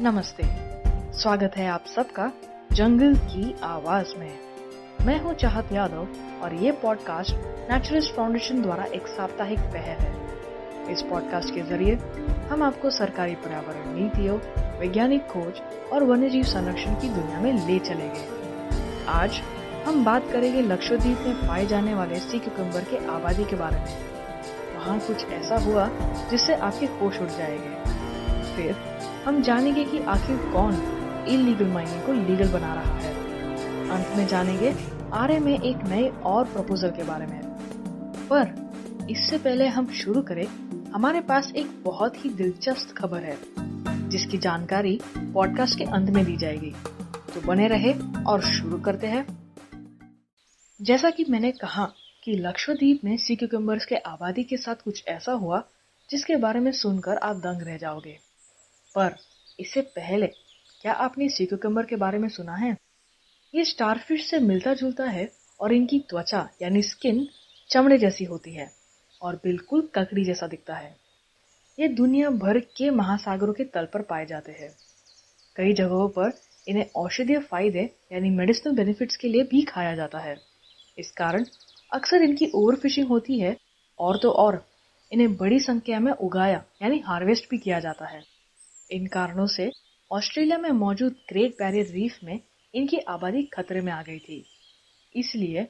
नमस्ते। स्वागत है आप सबका जंगल की आवाज़ में। मैं हूँ चाहत यादव और ये पॉडकास्ट नेचुरलिस्ट फाउंडेशन द्वारा एक साप्ताहिक पहल है। इस पॉडकास्ट के ज़रिए हम आपको सरकारी पर्यावरण नीतियों, वैज्ञानिक खोज और वन्यजीव संरक्षण की दुनिया में ले चलेंगे। आज हम बात करेंगे लक्षद्वीप में पाए जाने वाले सी क्यूकम्बर के आबादी के बारे में। वहाँ कुछ ऐसा हुआ जिससे आपके होश उड़ जाएँगे। फिर हम जानेंगे कि आखिर कौन इलीगल माइनिंग को लीगल बना रहा है। अंत में जानेंगे आरए में एक नए और प्रपोजल के बारे में। पर इससे पहले हम शुरू करें। हमारे पास एक बहुत ही दिलचस्प खबर है, जिसकी जानकारी पॉडकास्ट के अंत में दी जाएगी। तो बने रहे और शुरू करते हैं। जैसा कि मैंने कहा कि लक्षद्वीप में सी के आबादी के साथ कुछ ऐसा हुआ, जिसके बारे में सुनकर आप दंग रह जाओगे। पर। इससे पहले, क्या आपने सी के बारे में सुना है? ये स्टारफिश से मिलता जुलता है और इनकी त्वचा, यानी स्किन चमड़े जैसी होती है और बिल्कुल ककड़ी जैसा दिखता है। ये दुनिया भर के महासागरों के तल पर पाए जाते हैं। कई जगहों पर इन्हें औषधीय फ़ायदे, यानी मेडिसिनल बेनिफिट्स के लिए भी खाया जाता है। इस कारण अक्सर इनकी ओवर फिशिंग होती है और तो और। इन्हें बड़ी संख्या में उगाया, यानी हार्वेस्ट भी किया जाता है। इन कारणों से ऑस्ट्रेलिया में मौजूद ग्रेट बैरियर रीफ में इनकी आबादी खतरे में आ गई थी। इसलिए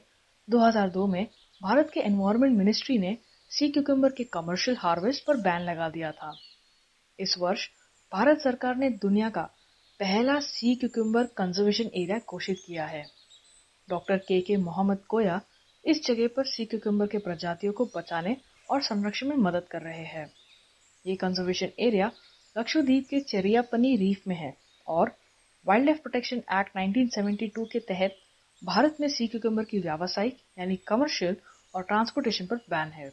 2002 में भारत के एनवायरमेंट मिनिस्ट्री ने सी क्यूकम्बर के कमर्शियल हार्वेस्ट पर बैन लगा दिया था। इस वर्ष भारत सरकार ने दुनिया का पहला सी क्यूकम्बर कंजर्वेशन एरिया घोषित किया है। डॉक्टर के के मोहम्मद कोया इस जगह पर सी क्यूकम्बर के प्रजातियों को बचाने और संरक्षण में मदद कर रहे हैं। ये कंजर्वेशन एरिया लक्षद्वीप के चेरियापनी रीफ में है और वाइल्ड लाइफ प्रोटेक्शन एक्ट 1972 के तहत भारत में सी क्यूकम्बर की व्यावसायिक, यानी कमर्शियल और ट्रांसपोर्टेशन पर बैन है।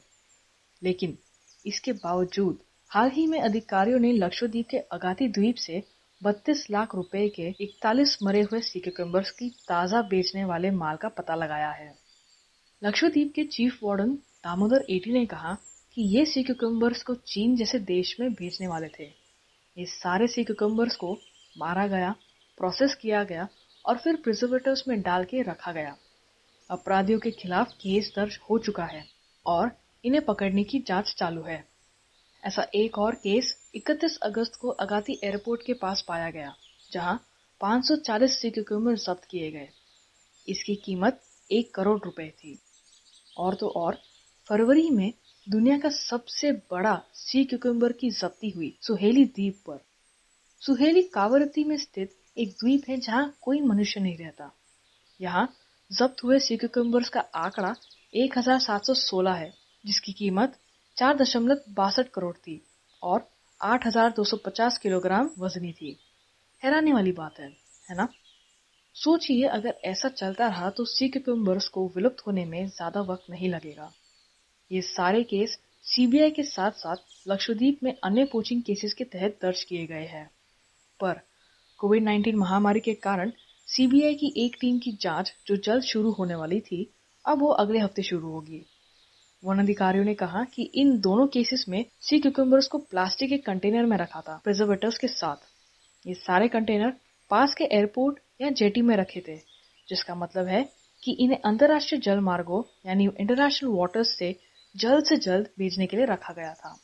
लेकिन इसके बावजूद हाल ही में अधिकारियों ने लक्षद्वीप के अगाती द्वीप से 32 लाख रुपए के 41 मरे हुए सी क्यूकम्बर्स की ताज़ा बेचने वाले माल का पता लगाया है। लक्षद्वीप के चीफ वार्डन दामोदर एटी ने कहा कि ये सी क्यूकम्बर्स को चीन जैसे देश में भेजने वाले थे। ये सारे सी क्यूकम्बर्स को मारा गया प्रोसेस किया गया और फिर प्रिजर्वेटिव्स में डाल के रखा गया। अपराधियों के खिलाफ केस दर्ज हो चुका है और इन्हें पकड़ने की जाँच चालू है। ऐसा एक और केस 31 अगस्त को अगाती एयरपोर्ट के पास पाया गया, जहाँ 540 सी क्यूकम्बर जब्त किए गए। इसकी कीमत एक करोड़ रुपए थी। और तो और, फरवरी में दुनिया का सबसे बड़ा सी क्यूकम्बर की जब्ती हुई सुहेली द्वीप पर। सुहेली कावरती में स्थित एक द्वीप है जहाँ कोई मनुष्य नहीं रहता। यहाँ जब्त हुए सी क्यूकम्बर्स का आंकड़ा 1716 है जिसकी कीमत चार दशमलव बासठ करोड़ थी और 8,250 किलोग्राम वजनी थी। हैरानी वाली बात है है ना? सोचिए अगर ऐसा चलता रहा तो सी क्यूकम्बर्स को विलुप्त होने में ज़्यादा वक्त नहीं लगेगा। ये सारे केस सीबीआई के साथ साथ लक्षद्वीप में अन्य पोचिंग केसेस के तहत दर्ज किए गए हैं। पर कोविड 19 महामारी के कारण सीबीआई की एक टीम की जाँच जो जल्द शुरू होने वाली थी, अब वो अगले हफ़्ते शुरू होगी। वन अधिकारियों ने कहा कि इन दोनों केसेस में सी क्यूकम्बर्स को प्लास्टिक के कंटेनर में रखा था प्रिजर्वेटर्स के साथ। ये सारे कंटेनर पास के एयरपोर्ट या जेटी में रखे थे, जिसका मतलब है कि इन्हें अंतर्राष्ट्रीय जल मार्गो यानी इंटरनेशनल वाटर्स से जल्द से जल्द भेजने के लिए रखा गया था।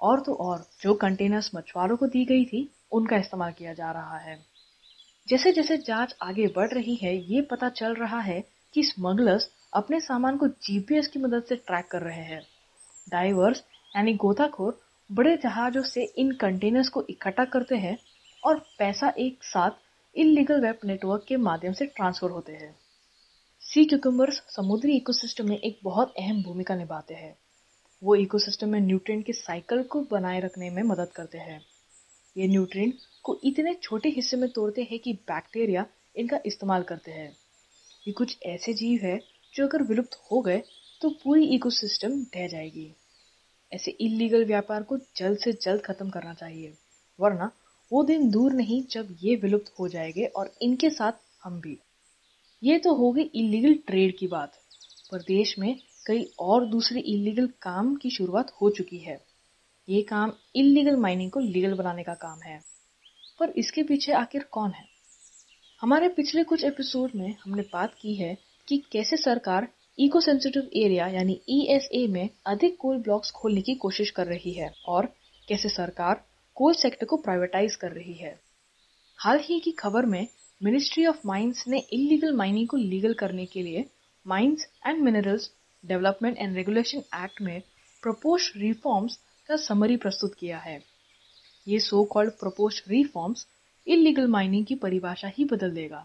और तो और, जो कंटेनर्स मछुआरों को दी गई थी, उनका इस्तेमाल किया जा रहा है। जैसे जैसे जाँच आगे बढ़ रही है, ये पता चल रहा है कि स्मगलर्स अपने सामान को जीपीएस की मदद से ट्रैक कर रहे हैं। डाइवर्स यानी गोताखोर, बड़े जहाजों से इन कंटेनर्स को इकट्ठा करते हैं और पैसा एक साथ इलीगल वेब नेटवर्क के माध्यम से ट्रांसफ़र होते हैं। सी क्यूकम्बर्स समुद्री इकोसिस्टम में एक बहुत अहम भूमिका निभाते हैं। वो इकोसिस्टम में न्यूट्रिएंट के साइकिल को बनाए रखने में मदद करते हैं। ये न्यूट्रिएंट को इतने छोटे हिस्से में तोड़ते हैं कि बैक्टीरिया इनका इस्तेमाल करते हैं। ये कुछ ऐसे जीव है जो अगर विलुप्त हो गए तो पूरी इकोसिस्टम ढह जाएगी। ऐसे इलीगल व्यापार को जल्द से जल्द खत्म करना चाहिए, वरना वो दिन दूर नहीं जब ये विलुप्त हो जाएँगे और इनके साथ हम भी। ये तो हो गई इलीगल ट्रेड की बात। पर देश में कई और दूसरे इलीगल काम की शुरुआत हो चुकी है। ये काम इलीगल माइनिंग को लीगल बनाने का काम है। पर इसके पीछे आखिर कौन है? हमारे पिछले कुछ एपिसोड में हमने बात की है कि कैसे सरकार इको सेंसिटिव एरिया यानी ईएसए में अधिक कोल ब्लॉक्स खोलने की कोशिश कर रही है और कैसे सरकार कोल सेक्टर को प्राइवेटाइज कर रही है। हाल ही की खबर में मिनिस्ट्री ऑफ़ माइंस ने इलीगल माइनिंग को लीगल करने के लिए mines and minerals development and regulation act में प्रपोज रिफॉर्म्स का समरी प्रस्तुत किया है। ये so called propose reforms illegal mining की परिभाषा ही बदल देगा।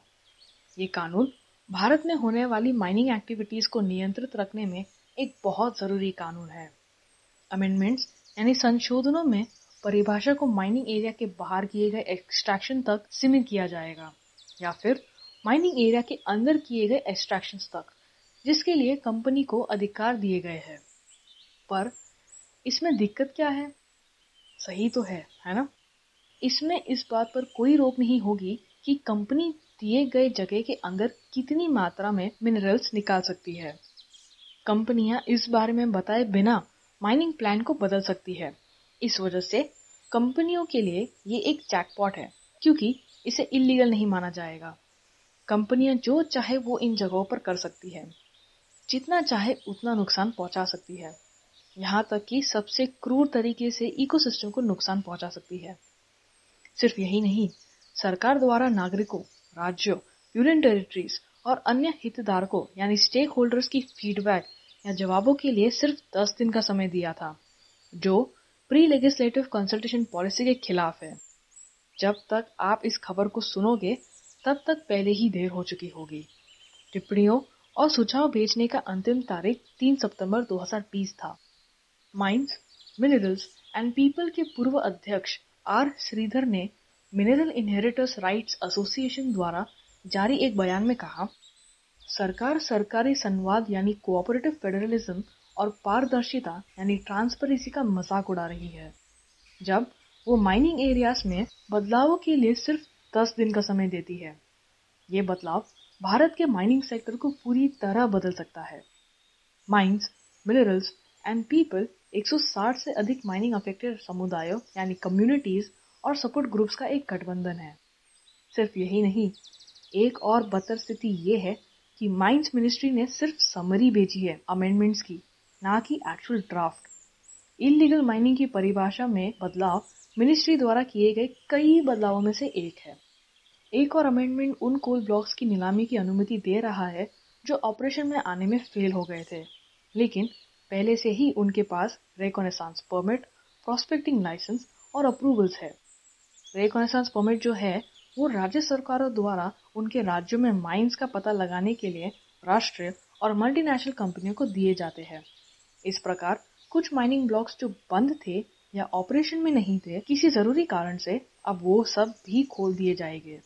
ये कानून भारत में होने वाली माइनिंग एक्टिविटीज़ को नियंत्रित रखने में एक बहुत ज़रूरी कानून है। अमेंडमेंट्स यानी संशोधनों में परिभाषा को माइनिंग एरिया के बाहर किए गए एक्सट्रैक्शन तक सीमित किया जाएगा। या फिर माइनिंग एरिया के अंदर किए गए एक्सट्रैक्शन तक, जिसके लिए कंपनी को अधिकार दिए गए हैं। पर इसमें दिक्कत क्या है? सही तो है है ना? इसमें इस बात पर कोई रोक नहीं होगी कि कंपनी दिए गए जगह के अंदर कितनी मात्रा में मिनरल्स निकाल सकती है। कंपनियाँ इस बारे में बताए बिना माइनिंग प्लान को बदल सकती है। इस वजह से कंपनियों के लिए ये एक जैकपॉट है, क्योंकि इसे इलीगल नहीं माना जाएगा। कंपनियाँ जो चाहे वो इन जगहों पर कर सकती है। जितना चाहे उतना नुकसान पहुँचा सकती है। यहाँ तक कि सबसे क्रूर तरीके से इकोसिस्टम को नुकसान पहुँचा सकती है। सिर्फ़ यही नहीं, सरकार द्वारा नागरिकों, राज्यों यूनियन टेरिटरीज और अन्य हितधारकों, यानी स्टेक होल्डर्स की फीडबैक या जवाबों के लिए सिर्फ़ दस दिन का समय दिया था, जो प्री लेजिस्लेटिव कंसल्टेशन पॉलिसी के खिलाफ है। जब तक आप इस खबर को सुनोगे, तब तक पहले ही देर हो चुकी होगी। टिप्पणियों और सुझाव भेजने का अंतिम तारीख 3 सितंबर 2020 था। माइंस मिनरल्स एंड पीपल के पूर्व अध्यक्ष आर श्रीधर ने मिनरल इनहेरिटर्स राइट्स एसोसिएशन द्वारा जारी एक बयान में कहा, सरकार सरकारी संवाद यानी कोऑपरेटिव फेडरलिज्म और पारदर्शिता यानी ट्रांसपेरेंसी का मज़ाक उड़ा रही है। जब वो माइनिंग एरियाज़ में बदलावों के लिए सिर्फ़ दस दिन का समय देती है। ये बदलाव भारत के माइनिंग सेक्टर को पूरी तरह बदल सकता है। माइंस मिनरल्स एंड पीपल 160 से अधिक माइनिंग अफेक्टेड समुदायों, यानी कम्युनिटीज और सपोर्ट ग्रुप्स का एक गठबंधन है। सिर्फ़ यही नहीं, एक और बदतर स्थिति ये है कि माइंस मिनिस्ट्री ने सिर्फ़ समरी भेजी है अमेंडमेंट्स की, ना कि एक्चुअल ड्राफ्ट इलीगल माइनिंग की परिभाषा में बदलाव मिनिस्ट्री द्वारा किए गए कई बदलावों में से एक है। एक और अमेंडमेंट उन कोल ब्लॉक्स की नीलामी की अनुमति दे रहा है, जो ऑपरेशन में आने में फेल हो गए थे। लेकिन पहले से ही उनके पास रेकोनेसांस परमिट प्रोस्पेक्टिंग लाइसेंस और अप्रूवल्स है। रेकोनेसांस परमिट जो है, वो राज्य सरकारों द्वारा उनके राज्यों में माइंस का पता लगाने के लिए राष्ट्रीय और मल्टीनेशनल कंपनियों को दिए जाते हैं। इस प्रकार कुछ माइनिंग ब्लॉक्स जो बंद थे या ऑपरेशन में नहीं थे, किसी ज़रूरी कारण से, अब वो सब भी खोल दिए जाएँगे।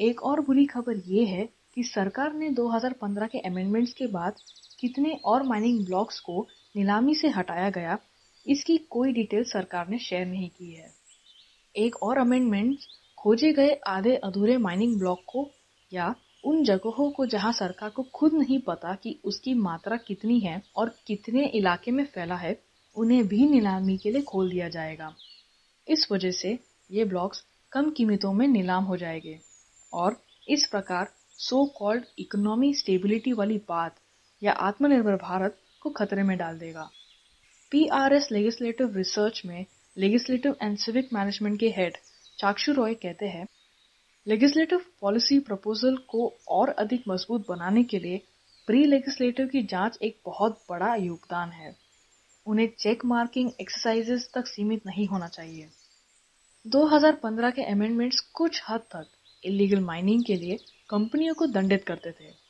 एक और बुरी खबर ये है कि सरकार ने 2015 के अमेंडमेंट्स के बाद कितने और माइनिंग ब्लॉक्स को नीलामी से हटाया गया, इसकी कोई डिटेल सरकार ने शेयर नहीं की है। एक और अमेंडमेंट खोजे गए आधे अधूरे माइनिंग ब्लॉक को या उन जगहों को जहाँ सरकार को खुद नहीं पता कि उसकी मात्रा कितनी है और कितने इलाके में फैला है उन्हें भी नीलामी के लिए खोल दिया जाएगा। इस वजह से ये ब्लॉक्स कम कीमतों में नीलाम हो जाएँगे। और इस प्रकार सो कॉल्ड इकोनॉमी स्टेबिलिटी वाली बात या आत्मनिर्भर भारत को खतरे में डाल देगा। P R S legislative research में लेजिस्लेटिव एंड सिविक मैनेजमेंट के हेड चाक्षु रॉय कहते हैं लेजिस्लेटिव पॉलिसी प्रपोजल को और अधिक मज़बूत बनाने के लिए प्री लेजिस्लेटिव की जाँच एक बहुत बड़ा योगदान है। उन्हें चेक मार्किंग एक्सरसाइजेस तक सीमित नहीं होना चाहिए। 2015 के अमेंडमेंट्स कुछ हद तक इलीगल माइनिंग के लिए कंपनियों को दंडित करते थे।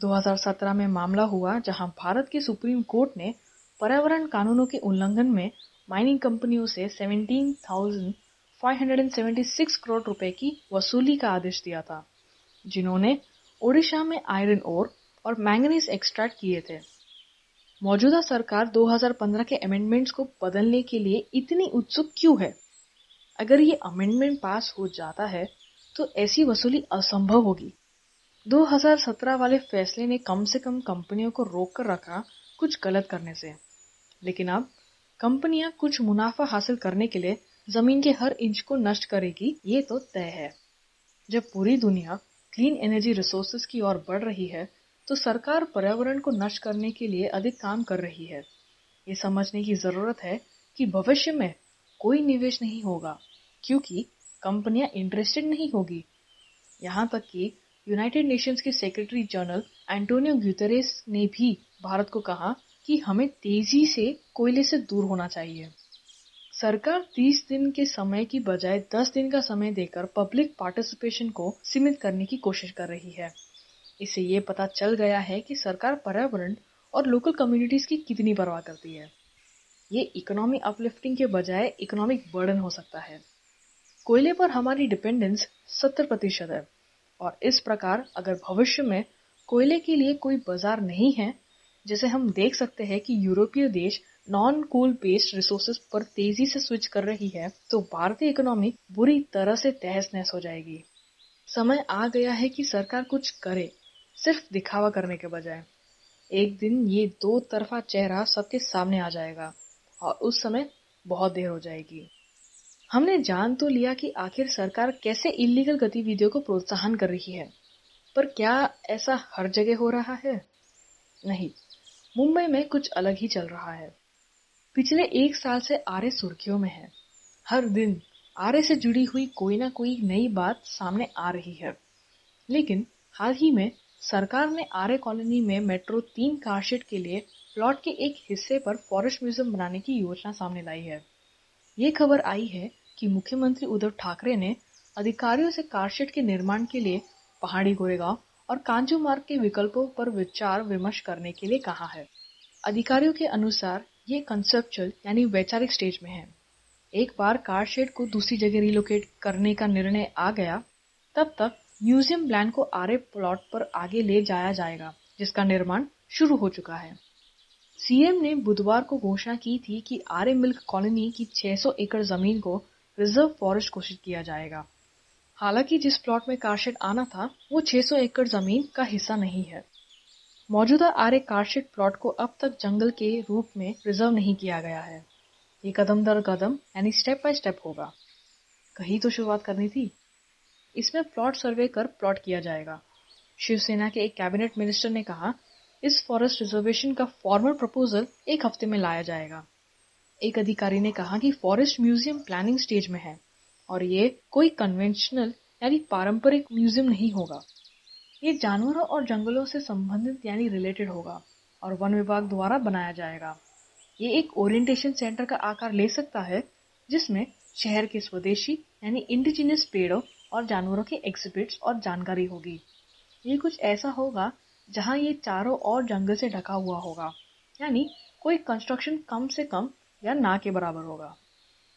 2017 में मामला हुआ जहाँ भारत के सुप्रीम कोर्ट ने पर्यावरण कानूनों के उल्लंघन में माइनिंग कंपनियों से 17,576 करोड़ रुपए की वसूली का आदेश दिया था जिन्होंने ओडिशा में आयरन ओर और मैंगनीज एक्सट्रैक्ट किए थे। मौजूदा सरकार 2015 के अमेंडमेंट्स को बदलने के लिए इतनी उत्सुक क्यों है? अगर ये अमेंडमेंट पास हो जाता है तो ऐसी वसूली असंभव होगी। 2017 वाले फैसले ने कम से कम कंपनियों को रोक कर रखा कुछ गलत करने से। लेकिन अब कंपनियाँ कुछ मुनाफा हासिल करने के लिए ज़मीन के हर इंच को नष्ट करेगी, ये तो तय है। जब पूरी दुनिया क्लीन एनर्जी रिसोर्सेज की ओर बढ़ रही है तो सरकार पर्यावरण को नष्ट करने के लिए अधिक काम कर रही है। ये समझने की ज़रूरत है कि भविष्य में कोई निवेश नहीं होगा, क्योंकि कंपनियाँ इंटरेस्टेड नहीं होगी। यहाँ तक कि यूनाइटेड नेशंस के सेक्रेटरी जनरल एंटोनियो ग्यूतरेस ने भी भारत को कहा कि हमें तेज़ी से कोयले से दूर होना चाहिए। सरकार 30 दिन के समय की बजाय 10 दिन का समय देकर पब्लिक पार्टिसिपेशन को सीमित करने की कोशिश कर रही है। इससे ये पता चल गया है कि सरकार पर्यावरण और लोकल कम्युनिटीज की कितनी परवाह करती है। ये इकोनॉमी अपलिफ्टिंग के बजाय इकोनॉमिक बर्डन हो सकता है। कोयले पर हमारी डिपेंडेंस 70 प्रतिशत है और इस प्रकार अगर भविष्य में कोयले के लिए कोई बाज़ार नहीं है, जैसे हम देख सकते हैं कि यूरोपीय देश नॉन कोल बेस्ड रिसोर्सेज पर तेज़ी से स्विच कर रही है तो भारतीय इकोनॉमी बुरी तरह से तहस नहस हो जाएगी। समय आ गया है कि सरकार कुछ करे। सिर्फ़ दिखावा करने के बजाय। एक दिन ये दो तरफा चेहरा सबके सामने आ जाएगा और उस समय बहुत देर हो जाएगी। हमने जान तो लिया कि आखिर सरकार कैसे इलीगल गतिविधियों को प्रोत्साहन कर रही है, पर क्या ऐसा हर जगह हो रहा है? नहीं, मुंबई में कुछ अलग ही चल रहा है। पिछले एक साल से आर्य सुर्खियों में है। हर दिन आर्य से जुड़ी हुई कोई ना कोई नई बात सामने आ रही है। लेकिन हाल ही में सरकार ने आर्य कॉलोनी में मेट्रो तीन कारशेड के लिए प्लॉट के एक हिस्से पर फॉरेस्ट म्यूज़ियम बनाने की योजना सामने लाई है। ये खबर आई है कि मुख्यमंत्री उद्धव ठाकरे ने अधिकारियों से कारशेड के निर्माण के लिए पहाड़ी गोरेगांव और कांजू मार्ग के विकल्पों पर विचार विमर्श करने के लिए कहा है। अधिकारियों के अनुसार ये कंसेप्चुअल यानी वैचारिक स्टेज में है। एक बार कारशेड को दूसरी जगह रिलोकेट करने का निर्णय आ गया, तब तक म्यूज़ियम प्लान को आरे प्लॉट पर आगे ले जाया जाएगा, जिसका निर्माण शुरू हो चुका है। सीएम ने बुधवार को घोषणा की थी कि आर्य मिल्क कॉलोनी की 600 एकड़ ज़मीन को रिज़र्व फॉरेस्ट घोषित किया जाएगा। हालाँकि जिस प्लॉट में कारशेड आना था, वो 600 एकड़ ज़मीन का हिस्सा नहीं है। मौजूदा आर्य कारशेड प्लॉट को अब तक जंगल के रूप में रिज़र्व नहीं किया गया है। ये कदम दर कदम, यानी स्टेप बाय स्टेप होगा। कहीं तो शुरुआत करनी थी इसमें प्लॉट सर्वे कर प्लॉट किया जाएगा। शिवसेना के एक कैबिनेट मिनिस्टर ने कहा, इस फॉरेस्ट रिजर्वेशन का फॉर्मल प्रपोजल एक हफ़्ते में लाया जाएगा। एक अधिकारी ने कहा कि फॉरेस्ट म्यूज़ियम प्लानिंग स्टेज में है और ये कोई कन्वेंशनल यानी पारंपरिक म्यूज़ियम नहीं होगा। ये जानवरों और जंगलों से संबंधित यानी रिलेटेड होगा और वन विभाग द्वारा बनाया जाएगा। ये एक ओरिएंटेशन सेंटर का आकार ले सकता है जिसमें शहर के स्वदेशी यानी इंडिजिनियस पेड़ों और जानवरों के एग्जिबिट्स और जानकारी होगी। ये कुछ ऐसा होगा जहाँ ये चारों ओर जंगल से ढका हुआ होगा। यानी कोई कंस्ट्रक्शन कम से कम या ना के बराबर होगा।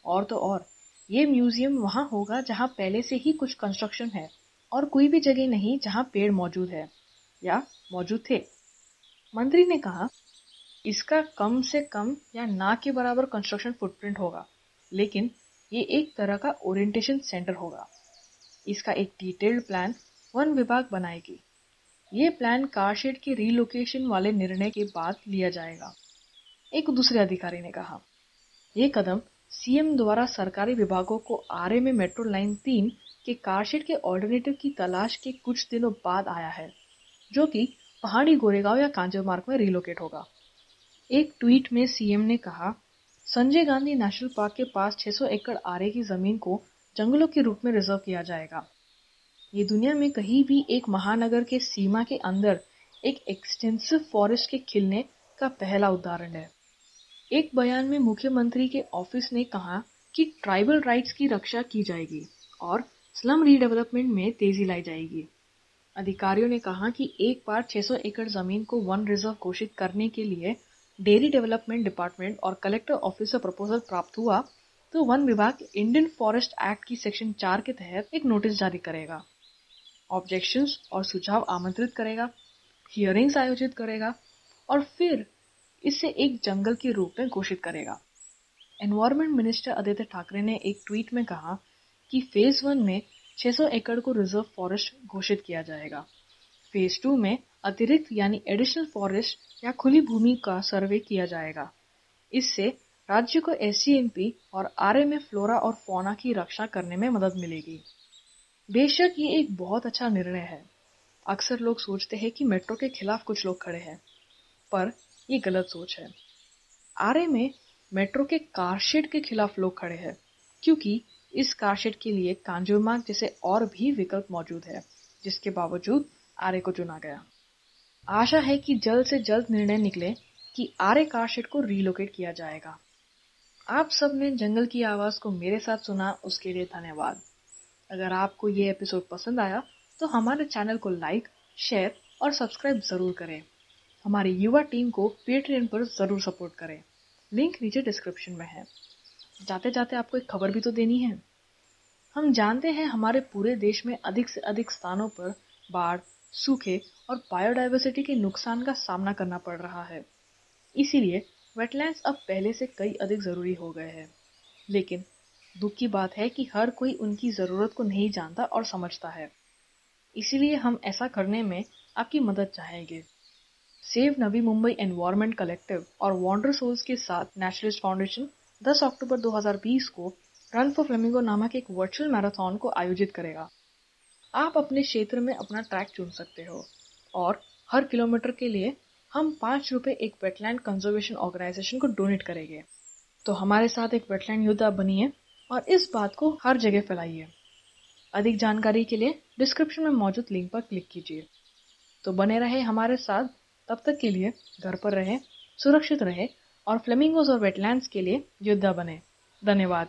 और तो और, ये म्यूज़ियम वहाँ होगा जहाँ पहले से ही कुछ कंस्ट्रक्शन है और कोई भी जगह नहीं जहाँ पेड़ मौजूद है या मौजूद थे। मंत्री ने कहा, इसका कम से कम या ना के बराबर कंस्ट्रक्शन फुटप्रिंट होगा, लेकिन ये एक तरह का ओरिएंटेशन सेंटर होगा। इसका एक डिटेल्ड प्लान वन विभाग बनाएगी। ये प्लान कारशेड के रीलोकेशन वाले निर्णय के बाद लिया जाएगा। एक दूसरे अधिकारी ने कहा यह कदम सीएम द्वारा सरकारी विभागों को आरए में मेट्रो लाइन तीन के कारशेड के ऑल्टरनेटिव की तलाश के कुछ दिनों बाद आया है, जो कि पहाड़ी गोरेगांव या कांजरमार्ग में रिलोकेट होगा। एक ट्वीट में सीएम ने कहा, संजय गांधी नेशनल पार्क के पास 600 एकड़ आरे की ज़मीन को जंगलों के रूप में रिज़र्व किया जाएगा। ये दुनिया में कहीं भी एक महानगर के सीमा के अंदर एक एक्सटेंसिव फॉरेस्ट के खिलने का पहला उदाहरण है। एक बयान में मुख्यमंत्री के ऑफ़िस ने कहा कि ट्राइबल राइट्स की रक्षा की जाएगी और स्लम रीडेवलपमेंट में तेज़ी लाई जाएगी। अधिकारियों ने कहा कि एक बार 600 एकड़ ज़मीन को वन रिज़र्व घोषित करने के लिए डेयरी डेवलपमेंट डिपार्टमेंट और कलेक्टर ऑफ़िस से प्रपोजल प्राप्त हुआ तो वन विभाग इंडियन फॉरेस्ट एक्ट की सेक्शन चार के तहत एक नोटिस जारी करेगा। ऑब्जेक्शंस और सुझाव आमंत्रित करेगा हियरिंग्स आयोजित करेगा और फिर इसे एक जंगल के रूप में घोषित करेगा। एनवायरमेंट मिनिस्टर आदित्य ठाकरे ने एक ट्वीट में कहा कि फ़ेज़ वन में 600 एकड़ को रिज़र्व फॉरेस्ट घोषित किया जाएगा। फ़ेज़ टू में अतिरिक्त यानी एडिशनल फॉरेस्ट या खुली भूमि का सर्वे किया जाएगा। इससे राज्य को एस और आर में फ्लोरा और फोना की रक्षा करने में मदद मिलेगी। बेशक ये एक बहुत अच्छा निर्णय है। अक्सर लोग सोचते हैं कि मेट्रो के खिलाफ कुछ लोग खड़े हैं, पर ये गलत सोच है। आर में मेट्रो के कारशेड के खिलाफ लोग खड़े हैं, क्योंकि इस कारशेड के लिए कांजूरमार्ग जैसे और भी विकल्प मौजूद है, जिसके बावजूद आरे को चुना गया। आशा है कि जल्द से जल्द निर्णय निकले कि आरे कारशेड को रिलोकेट किया जाएगा। आप सबने जंगल की आवाज़ को मेरे साथ सुना, उसके लिए धन्यवाद। अगर आपको ये एपिसोड पसंद आया तो हमारे चैनल को लाइक शेयर और सब्सक्राइब ज़रूर करें। हमारी युवा टीम को पेट्रियन पर ज़रूर सपोर्ट करें। लिंक नीचे डिस्क्रिप्शन में है। जाते जाते आपको एक खबर भी तो देनी है। हम जानते हैं हमारे पूरे देश में अधिक से अधिक स्थानों पर बाढ़, सूखे और बायोडायवर्सिटी के नुकसान का सामना करना पड़ रहा है। इसीलिए वेटलैंड्स अब पहले से कई अधिक ज़रूरी हो गए हैं। लेकिन दुख की बात है कि हर कोई उनकी ज़रूरत को नहीं जानता और समझता है। इसीलिए हम ऐसा करने में आपकी मदद चाहेंगे। Save Navi Mumbai environment collective और वॉन्डर सोल्स के साथ नेशनलिस्ट फाउंडेशन 10 अक्टूबर 2020 को रन फॉर फ्लेमिंगो नामक एक वर्चुअल मैराथन को आयोजित करेगा। आप अपने क्षेत्र में अपना ट्रैक चुन सकते हो और हर किलोमीटर के लिए हम पाँच रुपये एक वेटलैंड कंजर्वेशन ऑर्गेनाइजेशन को डोनेट करेंगे। तो हमारे साथ एक वेटलैंड योद्धा बनिए और इस बात को हर जगह फैलाइए। अधिक जानकारी के लिए डिस्क्रिप्शन में मौजूद लिंक पर क्लिक कीजिए। तो बने रहे हमारे साथ, तब तक के लिए घर पर रहें, सुरक्षित रहे और फ्लेमिंगोज और वेटलैंड्स के लिए योद्धा बने। धन्यवाद।